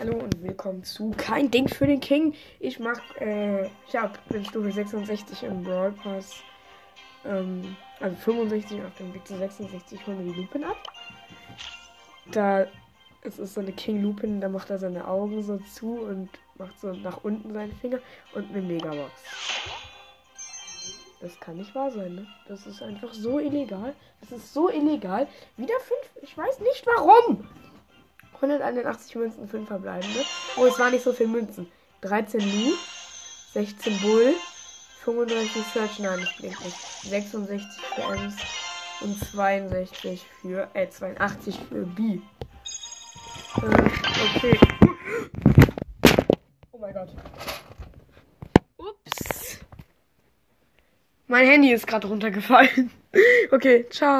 Hallo und willkommen zu Kein Ding für den King. Ich mach, äh, ich hab bin Stufe 66 im Brawl Pass. Ähm, also 65 auf dem Weg zu 66 holen wir die Lupin ab. Da es ist so eine King Lupin, da macht er seine Augen so zu und macht so nach unten seinen Finger und eine Megabox. Das kann nicht wahr sein, ne? Das ist einfach so illegal. Das ist so illegal. Wieder fünf. Ich weiß nicht warum. 181 Münzen, 5 verbleibende. Oh, es war nicht so viel Münzen. 13 Lu, 16 Bull, 35 Search, nein, das blinkt nicht. 66 für Ems und 62 für, äh, 82 für B. Äh, okay. Oh mein Gott. Ups. Mein Handy ist gerade runtergefallen. Okay, ciao.